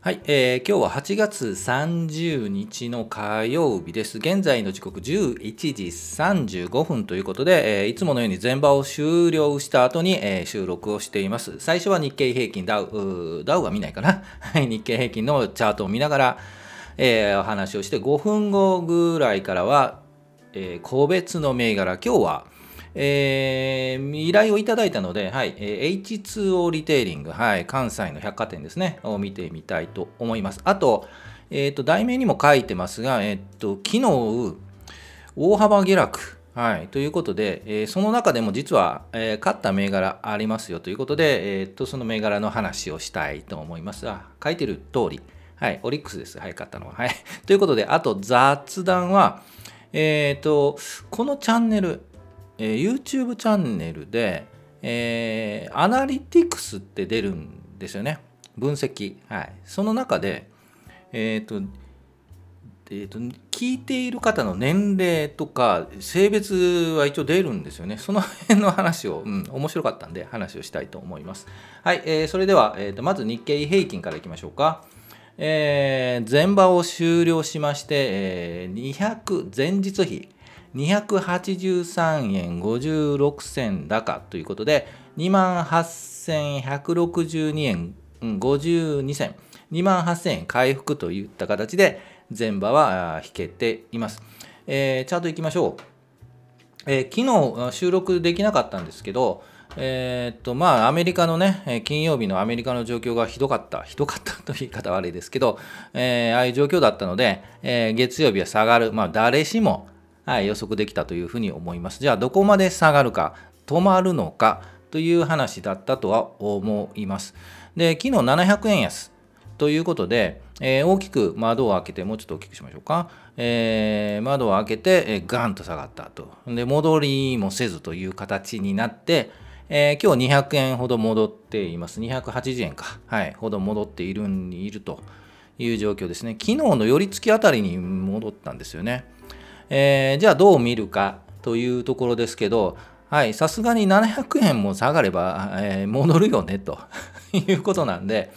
はい、えー今日は8月30日の火曜日です。現在の時刻11時35分ということで、えーいつものように前場を終了した後に、えー収録をしています。最初は日経平均ダウ、ダウは見ないかな。はい、日経平均のチャートを見ながら、えーお話をして、5分後ぐらいからは、え個別の銘柄、今日は、えー依頼をいただいたので、はい、えー H2O リテイリング、はい、関西の百貨店ですね、を見てみたいと思います。あと、えーと題名にも書いてますが、えーと昨日、大幅下落、はい、ということで、えーその中でも実は、えー勝った銘柄ありますよということで、えーとその銘柄の話をしたいと思いますが、書いてる通り、はい、オリックスです、はい、勝ったのは。はい、ということで、あと雑談は、えーとこのチャンネル、えー YouTube チャンネルで、えーアナリティクスって出るんですよね。分析。はい。その中で、えっ、と、えーと、聞いている方の年齢とか性別は一応出るんですよね。その辺の話を、うん、面白かったんで話をしたいと思います。はい。えーそれでは、えーと、まず日経平均からいきましょうか。えー前場を終了しまして、えー200前日比283円56銭高ということで2万8162円52銭。2万8000円回復といった形で前場は引けています、えーチャートいきましょう。えー昨日収録できなかったんですけど、えっとまあ、アメリカのね、金曜日のアメリカの状況がひどかった、ひどかったという言い方は悪いですけど、えーああいう状況だったので、えー月曜日は下がる、まあ、誰しも、はい、予測できたというふうに思います。じゃあ、どこまで下がるか、止まるのかという話だったとは思います。で、昨日700円安。ということで、えー大きく窓を開けて、もうちょっと大きくしましょうか。えー窓を開けて、えーガンと下がったと。で、戻りもせずという形になって、えー今日200円ほど戻っています。280円か。はい。ほど戻っているいるという状況ですね。昨日の寄り付きあたりに戻ったんですよね。えーじゃあどう見るかというところですけど、はい、さすがに700円も下がれば、えー戻るよねと いうことなんで、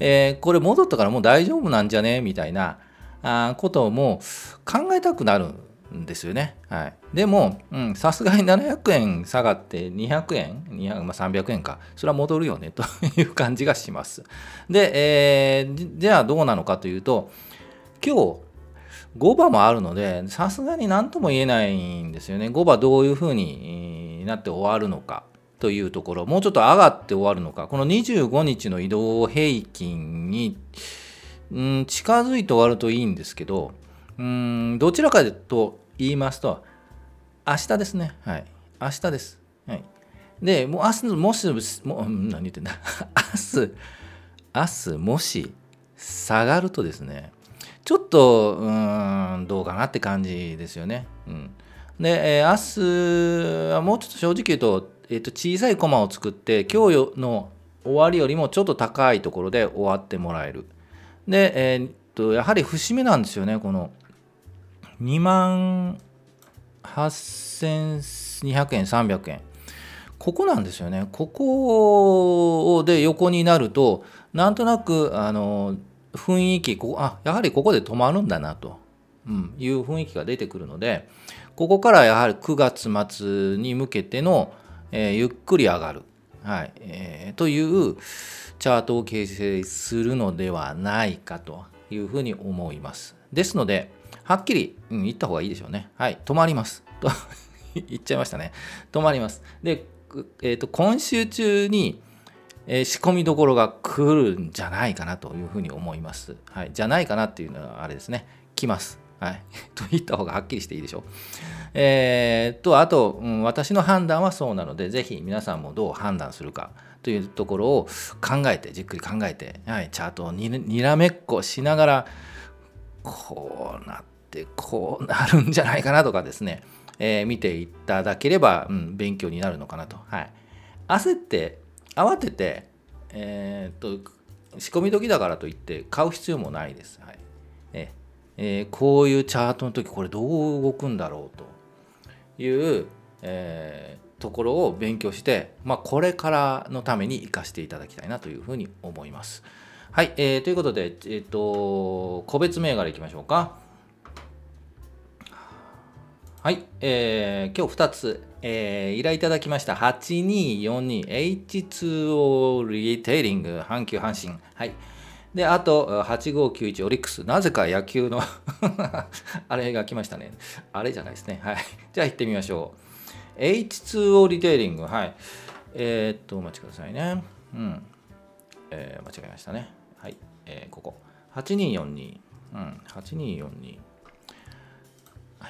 えーこれ戻ったからもう大丈夫なんじゃねみたいなあことも考えたくなるんですよね。はい、でもさすがに700円下がって200円200、まあ、300円かそれは戻るよねと いう感じがします。で、えーじゃあどうなのかというと今日5番もあるのでさすがに何とも言えないんですよね。5番どういうふうになって終わるのか。というところ。もうちょっと上がって終わるのか。この25日の移動平均に、うん、近づいて終わるといいんですけどうんどちらかと言いますと明日ですね。はい。明日です。はい、でもう明日もしもう何言ってんだ。明日明日もし下がるとですねちょっとうんどうかなって感じですよね。うん、で、えー明日はもうちょっと正直言うと,、えーと小さいコマを作って今日の終わりよりもちょっと高いところで終わってもらえる。で、えーとやはり節目なんですよねこの2万8200円300円。ここなんですよね。ここで横になるとなんとなくあの雰囲気ここあやはりここで止まるんだなと、うん、いう雰囲気が出てくるのでここからやはり9月末に向けての、えーゆっくり上がる、はいえーというチャートを形成するのではないかというふうに思います。ですのではっきり、うん、言った方がいいでしょうね。はい止まります。と 言っちゃいましたね。止まります。で、えーと今週中にえー仕込みどころが来るんじゃないかなというふうに思います。はい、じゃないかなっていうのはあれですね。来ます。はい。と言った方がはっきりしていいでしょう。えーと、あと、うん私の判断はそうなので、ぜひ皆さんもどう判断するかというところを考えて、じっくり考えて、はい、チャートをににらめっこしながら、こうなって、こうなるんじゃないかなとかですね、えー見ていただければ、うん、勉強になるのかなと。はい。焦って慌てて、えーっと仕込み時だからといって買う必要もないです。はいええーこういうチャートの時これどう動くんだろうという、えーところを勉強して、まあ、これからのために生かしていただきたいなというふうに思います。はい、えー、ということで、えっ、ー、と、個別銘柄いきましょうか。はい、えー、今日2つ、えー、依頼いただきました 8242H2O リテイリング阪急阪神。はい。で、あと8591オリックス。なぜか野球の あれが来ましたね。あれじゃないですね。はい。じゃあ行ってみましょう。H2O リテイリング。はい。えー、っと、お待ちくださいね。うん。えー、間違えましたね。はい、えー、ここ8242うん8242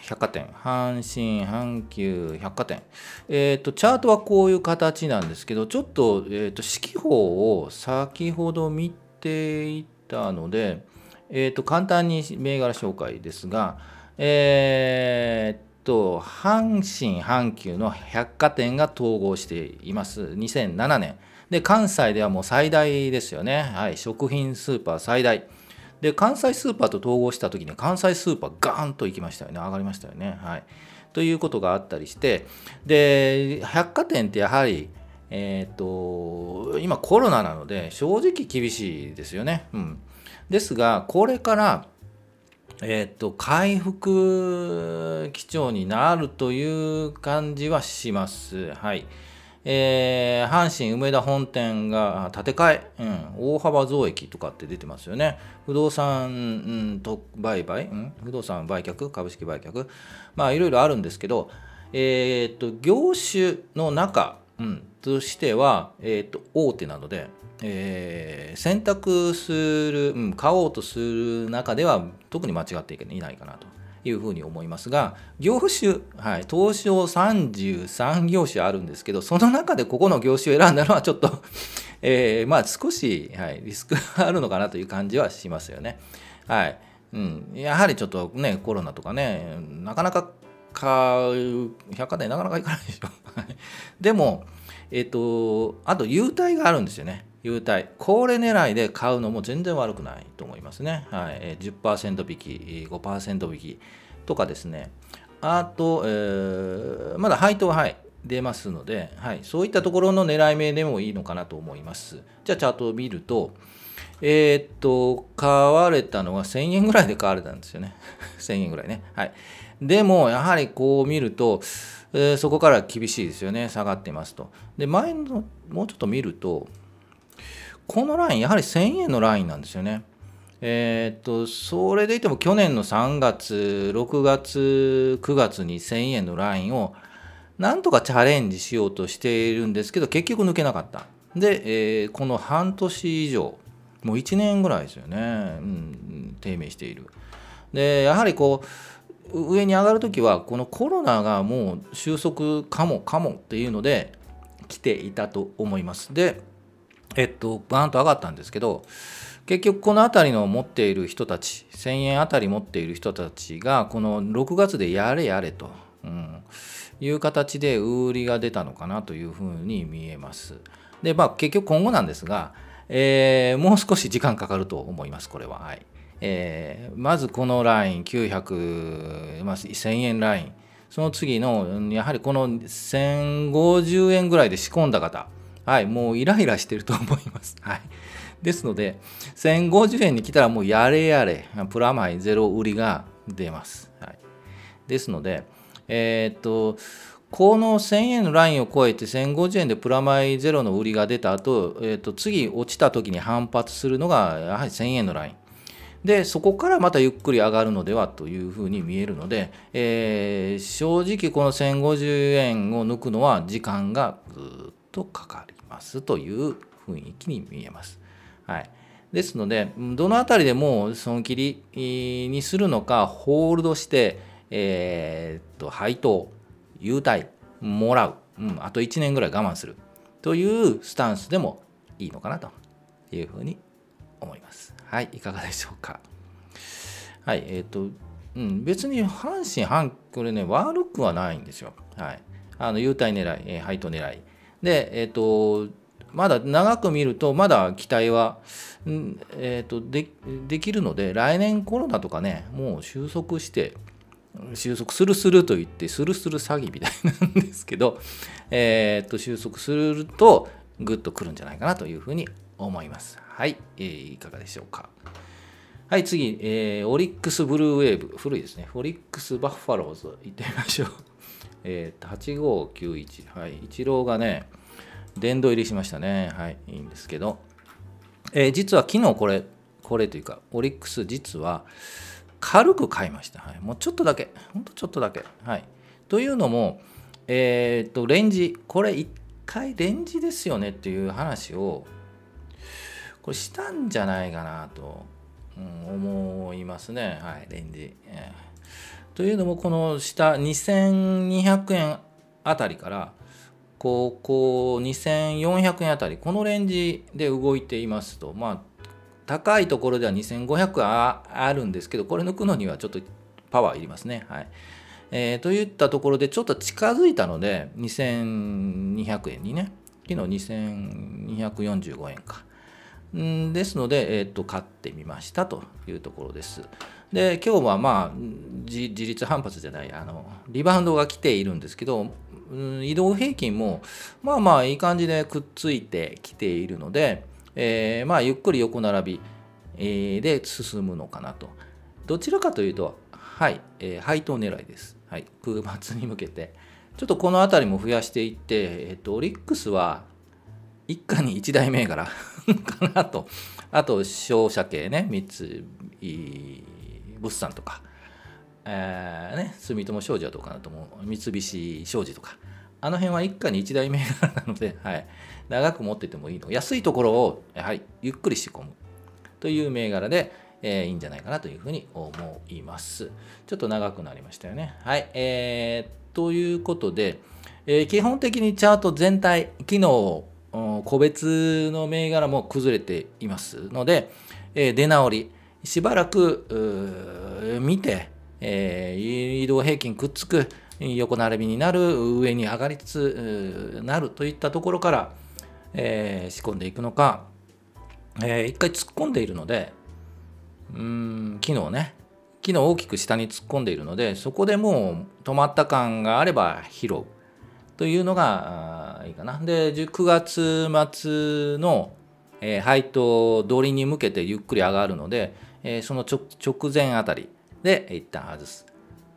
百貨店阪神阪急百貨店。えっ、ー、とチャートはこういう形なんですけどちょっと,、えーと、四季報を先ほど見ていたので、えーと、簡単に銘柄紹介ですがえっ、ー、と阪神阪急の百貨店が統合しています。2007年。で関西ではもう最大ですよね、はい、食品スーパー最大。で関西スーパーと統合した時に関西スーパーガーンと行きましたよね。上がりましたよね。はい。ということがあったりしてで百貨店ってやはりえっ、ー、と今コロナなので正直厳しいですよね、うん、ですがこれからえーと回復基調になるという感じはします。はい。えー、阪神梅田本店が建て替え、うん、大幅増益とかって出てますよね。不動産、うん、と売買、うん、不動産売却、株式売却、まあいろいろあるんですけど、えー、っと、業種の中、うん、としては、えー、っと、大手なので、えー、選択する、うん、買おうとする中では特に間違っていないかなと。いうふうに思いますが業種、はい、東証33業種あるんですけどその中でここの業種を選んだのはちょっと えー、まあ少し、はい、リスクがあるのかなという感じはしますよね。はいうん、やはりちょっとねコロナとかねなかなか買う百貨店なかなか行かないでしょ。でもえっ、ー、とあと優待があるんですよね。優待。これ狙いで買うのも全然悪くないと思いますね。はい、10%引き、5%引きとかですね。あと、えー、まだ配当は、はい、出ますので、はい、そういったところの狙い目でもいいのかなと思います。じゃあチャートを見ると、えー、っと、買われたのは1000円ぐらいで買われたんですよね。1000円ぐらいね。はい。でも、やはりこう見ると、えー、そこから厳しいですよね。下がってますと。で、前の、もうちょっと見ると、このライン、やはり1000円のラインなんですよね。えー、っと、それでいても去年の3月、6月、9月に1000円のラインをなんとかチャレンジしようとしているんですけど、結局抜けなかった。で、えー、この半年以上、もう1年ぐらいですよね、うん、低迷している。で、やはりこう、上に上がるときは、このコロナがもう収束かもかもっていうので、来ていたと思います。で、えっと、バーンと上がったんですけど、結局この辺りの持っている人たち、1000円あたり持っている人たちが、この6月でやれやれと、うん、いう形で売りが出たのかなというふうに見えます。で、まあ結局今後なんですが、えー、もう少し時間かかると思います、これは。はいえー、まずこのライン、900、まあ、1000円ライン、その次の、やはりこの1050円ぐらいで仕込んだ方、はい、もうイライラしてると思います。はい。ですので、1050円に来たらもうやれやれ、プラマイゼロ売りが出ます。はい。ですので、えー、っと、この1000円のラインを超えて1050円でプラマイゼロの売りが出た後、えー、と次落ちた時に反発するのがやはり1000円のライン。で、そこからまたゆっくり上がるのではというふうに見えるので、えー、正直この1050円を抜くのは時間がずっとかかりますという雰囲気に見えます。はい、ですので、どのあたりでも損切りにするのか、ホールドして、えー、っと配当、優待、もらう、うん、あと1年ぐらい我慢するというスタンスでもいいのかなというふうに思います。はい、いかがでしょうか。はい、えー、っと、うん、別に阪神、阪これね、悪くはないんですよ。はい。あの優待狙い、え、配当狙い。で、えっ、ー、と、まだ長く見ると、まだ期待は、えーと、でできるので、来年コロナとかね、もう収束して、収束するすると言って、するする詐欺みたいなんですけど、えーと、収束すると、ぐっとくるんじゃないかなというふうに思います。はい、えー、いかがでしょうか。はい次、えー、オリックスブルーウェーブ。古いですね。オリックスバッファローズ。行ってみましょう。えっと8591はい。イチローがね殿堂入りしましたね。はい。いいんですけど、えー、実は昨日これこれというかオリックス実は軽く買いました、はい、もうちょっとだけ。ほんとちょっとだけ。はい。というのもえっ、とレンジ。これ1回レンジですよね。っていう話をこれしたんじゃないかなと、うん、思いますね。はい。レンジ、えー、というのもこの下2200円あたりからここ2400円あたりこのレンジで動いていますと。まあ高いところでは2500ああるんですけどこれ抜くのにはちょっとパワーいりますね。はい。えー、といったところでちょっと近づいたので2200円にね。昨日2245円か。ですので、えー、と買ってみましたというところです。で今日はまあ自立反発じゃないあのリバウンドが来ているんですけど移動平均もまあまあいい感じでくっついてきているので、えー、まあゆっくり横並びで進むのかなと。どちらかというとはい、えー、配当狙いです。はい、空末に向けて。ちょっとこの辺りも増やしていって、えっと、オリックスは一家に一大銘柄 かなと。あと商社系ね三つ物産とか、えーね、住友商事はどうかなと思う三菱商事とかあの辺は一家に一大銘柄なので、はい、長く持っててもいいの安いところをやはりゆっくり仕込むという銘柄でえー、いいんじゃないかなというふうに思います。ちょっと長くなりましたよね。はい。えー、ということで、えー、基本的にチャート全体、昨日、個別の銘柄も崩れていますので、えー、出直り、しばらく見て、えー、移動平均くっつく、横並びになる、上に上がりつつなるといったところから、えー、仕込んでいくのか、えー、一回突っ込んでいるので、うん昨日ね昨日大きく下に突っ込んでいるのでそこでもう止まった感があれば拾うというのがいいかな。で9月末の、えー、配当取りに向けてゆっくり上がるので、えー、その直前あたりで一旦外す、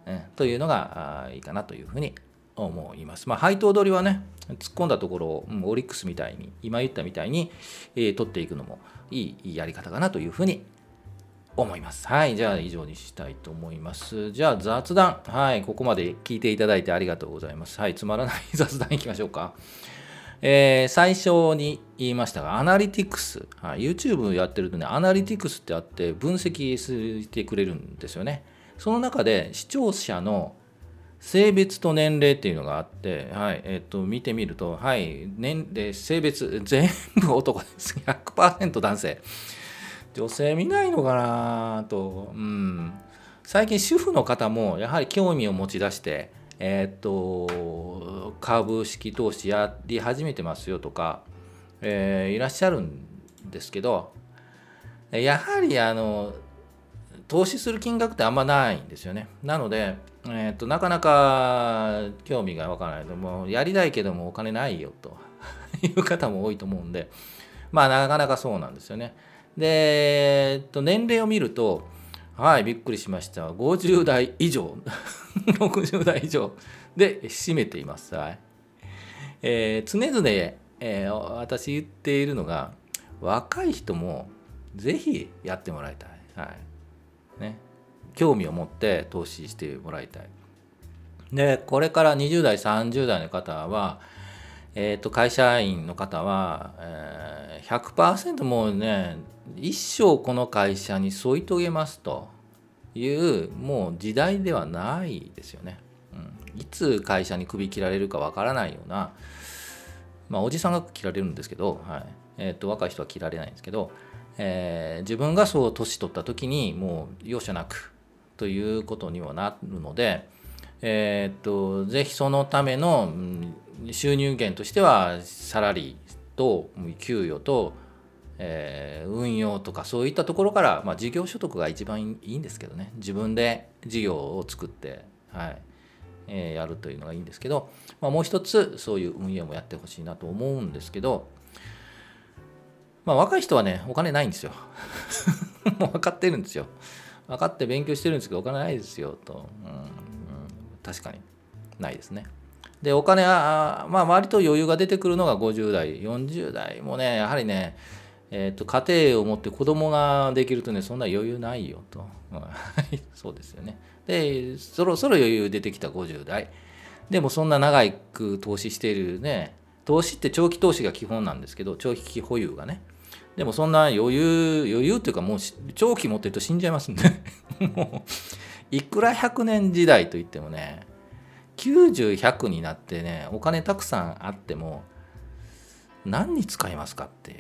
えー、というのがいいかなというふうに思います。まあ、配当取りはね突っ込んだところを、うん、オリックスみたいに今言ったみたいに、えー、取っていくのもいいやり方かなというふうに思います。はい。じゃあ以上にしたいと思います。じゃあ雑談。はい。ここまで聞いていただいてありがとうございます。はい。つまらない 雑談いきましょうか。えー、最初に言いましたが、アナリティクス。はい、YouTube やってるとね、アナリティクスってあって分析してくれるんですよね。その中で視聴者の性別と年齢っていうのがあって、はい、えっ、と、見てみると、はい、年齢、性別、全部男です。100%男性。女性見ないのかなと、うん、最近主婦の方もやはり興味を持ち出してえー、っと株式投資やり始めてますよとか、えー、いらっしゃるんですけどやはりあの投資する金額ってあんまないんですよね。なので、えー、っとなかなか興味がわからないともやりたいけどもお金ないよと いう方も多いと思うんでまあなかなかそうなんですよね。で、えっと、年齢を見ると、はい、びっくりしました。50代以上、60代以上で占めています。はい。えー、常々、えー、私言っているのが、若い人もぜひやってもらいたい。はい。ね。興味を持って投資してもらいたい。で、これから20代、30代の方は、えー、と会社員の方は、えー、100%もうね一生この会社に添い遂げますというもう時代ではないですよね。うん、いつ会社に首切られるかわからないようなまあおじさんが切られるんですけど、はいえー、と若い人は切られないんですけど、えー、自分がそう年取った時にもう容赦なくということにはなるので、えー、っとぜひそのための、収入源としてはサラリーと給与と、えー、運用とかそういったところから、まあ、事業所得が一番いいんですけどね。自分で事業を作って、はいえー、やるというのがいいんですけど、まあ、もう一つそういう運営もやってほしいなと思うんですけど、まあ若い人はねお金ないんですよ。もう分かってるんですよ。分かって勉強してるんですけどお金ないですよと、うん、うん、確かにないですね。でお金はまあ割と余裕が出てくるのが50代40代。もねやはりねえーと、家庭を持って子供ができるとねそんな余裕ないよと。そうですよね。でそろそろ余裕出てきた50代。でもそんな長いく投資しているね投資って長期投資が基本なんですけど長期保有がね。でもそんな余裕余裕っていうかもう長期持ってると死んじゃいますんで。もういくら100年時代といってもね90100になってねお金たくさんあっても何に使いますかってい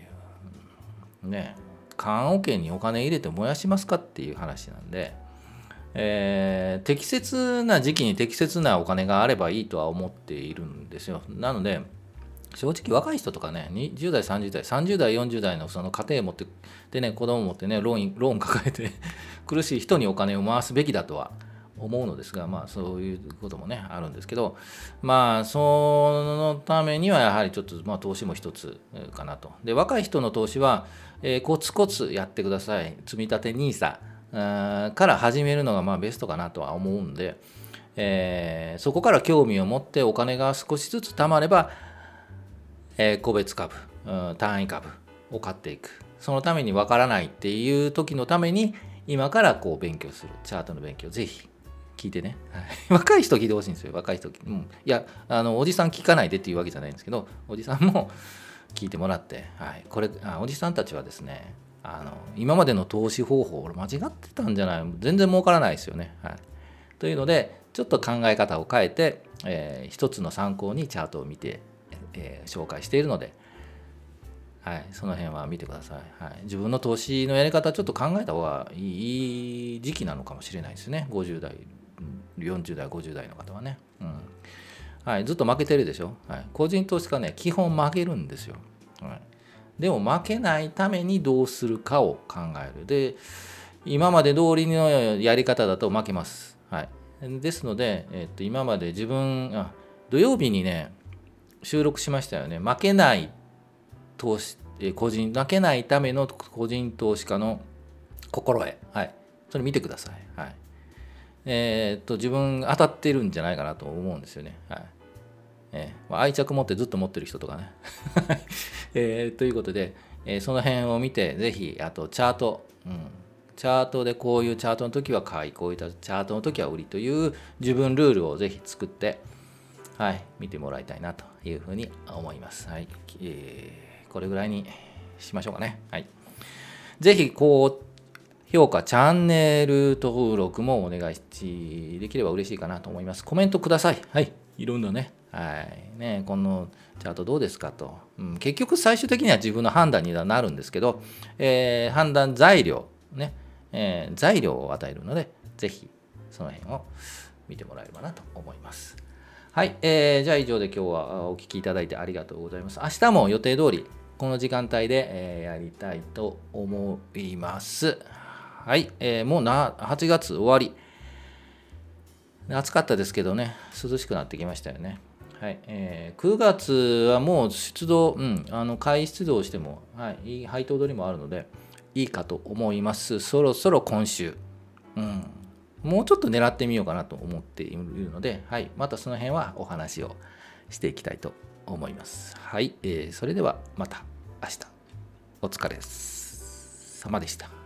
う。ね棺桶にお金入れて燃やしますかっていう話なんで、えー、適切な時期に適切なお金があればいいとは思っているんですよ。なので正直若い人とかね20代30代30代40代のその家庭持ってでね子供持ってねローンローン抱えて苦しい人にお金を回すべきだとは思うのですがまあそういうこともねあるんですけどまあそのためにはやはりちょっとまあ投資も一つかなと。で若い人の投資は、えー、コツコツやってください。積み立て NISA から始めるのがまあベストかなとは思うんで、えー、そこから興味を持ってお金が少しずつ貯まればえー、個別株、単位株を買っていく。そのためにわからないっていう時のために今からこう勉強する。チャートの勉強ぜひ聞いてね、はい、若い人聞いてほしいんですよ。若い人、うん、いやあのおじさん聞かないでっていうわけじゃないんですけどおじさんも聞いてもらって、はい、これあおじさんたちはですねあの今までの投資方法俺間違ってたんじゃない全然儲からないですよね、はい、というのでちょっと考え方を変えて、えー、一つの参考にチャートを見てえー、紹介しているので、はい、その辺は見てください、はい。自分の投資のやり方ちょっと考えた方がいい時期なのかもしれないですね。50代、40代、50代の方はね。うんはい、ずっと負けてるでしょ？はい、個人投資家ね、基本負けるんですよ。はい、でも負けないためにどうするかを考える。で、今まで通りのやり方だと負けます。はい、ですので、えっと、今まで自分あ、土曜日にね、収録しましたよね負けない投資個人負けないための個人投資家の心得はいそれ見てくださいはいえー、っと自分当たってるんじゃないかなと思うんですよねはいえー、愛着持ってずっと持ってる人とかね、えー、ということで、え、その辺を見てぜひあとチャート、うん、チャートでこういうチャートの時は買いこういったチャートの時は売りという自分ルールをぜひ作ってはい、見てもらいたいなというふうに思います。はい、えー、これぐらいにしましょうかね。はい。ぜひ、こう、評価、チャンネル登録もお願いし、できれば嬉しいかなと思います。コメントください。はい。いろんなね。はい。ね、このチャートどうですかと。うん、結局、最終的には自分の判断になるんですけど、えー、判断材料、ね、えー、材料を与えるので、ぜひ、その辺を見てもらえればなと思います。はい、えー、じゃあ以上で今日はお聞きいただいてありがとうございます。明日も予定通りこの時間帯で、え、やりたいと思います。はい、えー、もうな8月終わり。暑かったですけどね、涼しくなってきましたよね。はいえー、9月はもう出動、うん、あの会出動しても、はい、いい配当取りもあるので、いいかと思います。そろそろ今週。うんもうちょっと狙ってみようかなと思っているので、はい、またその辺はお話をしていきたいと思います。はい、えー、それではまた明日お疲れ様でした。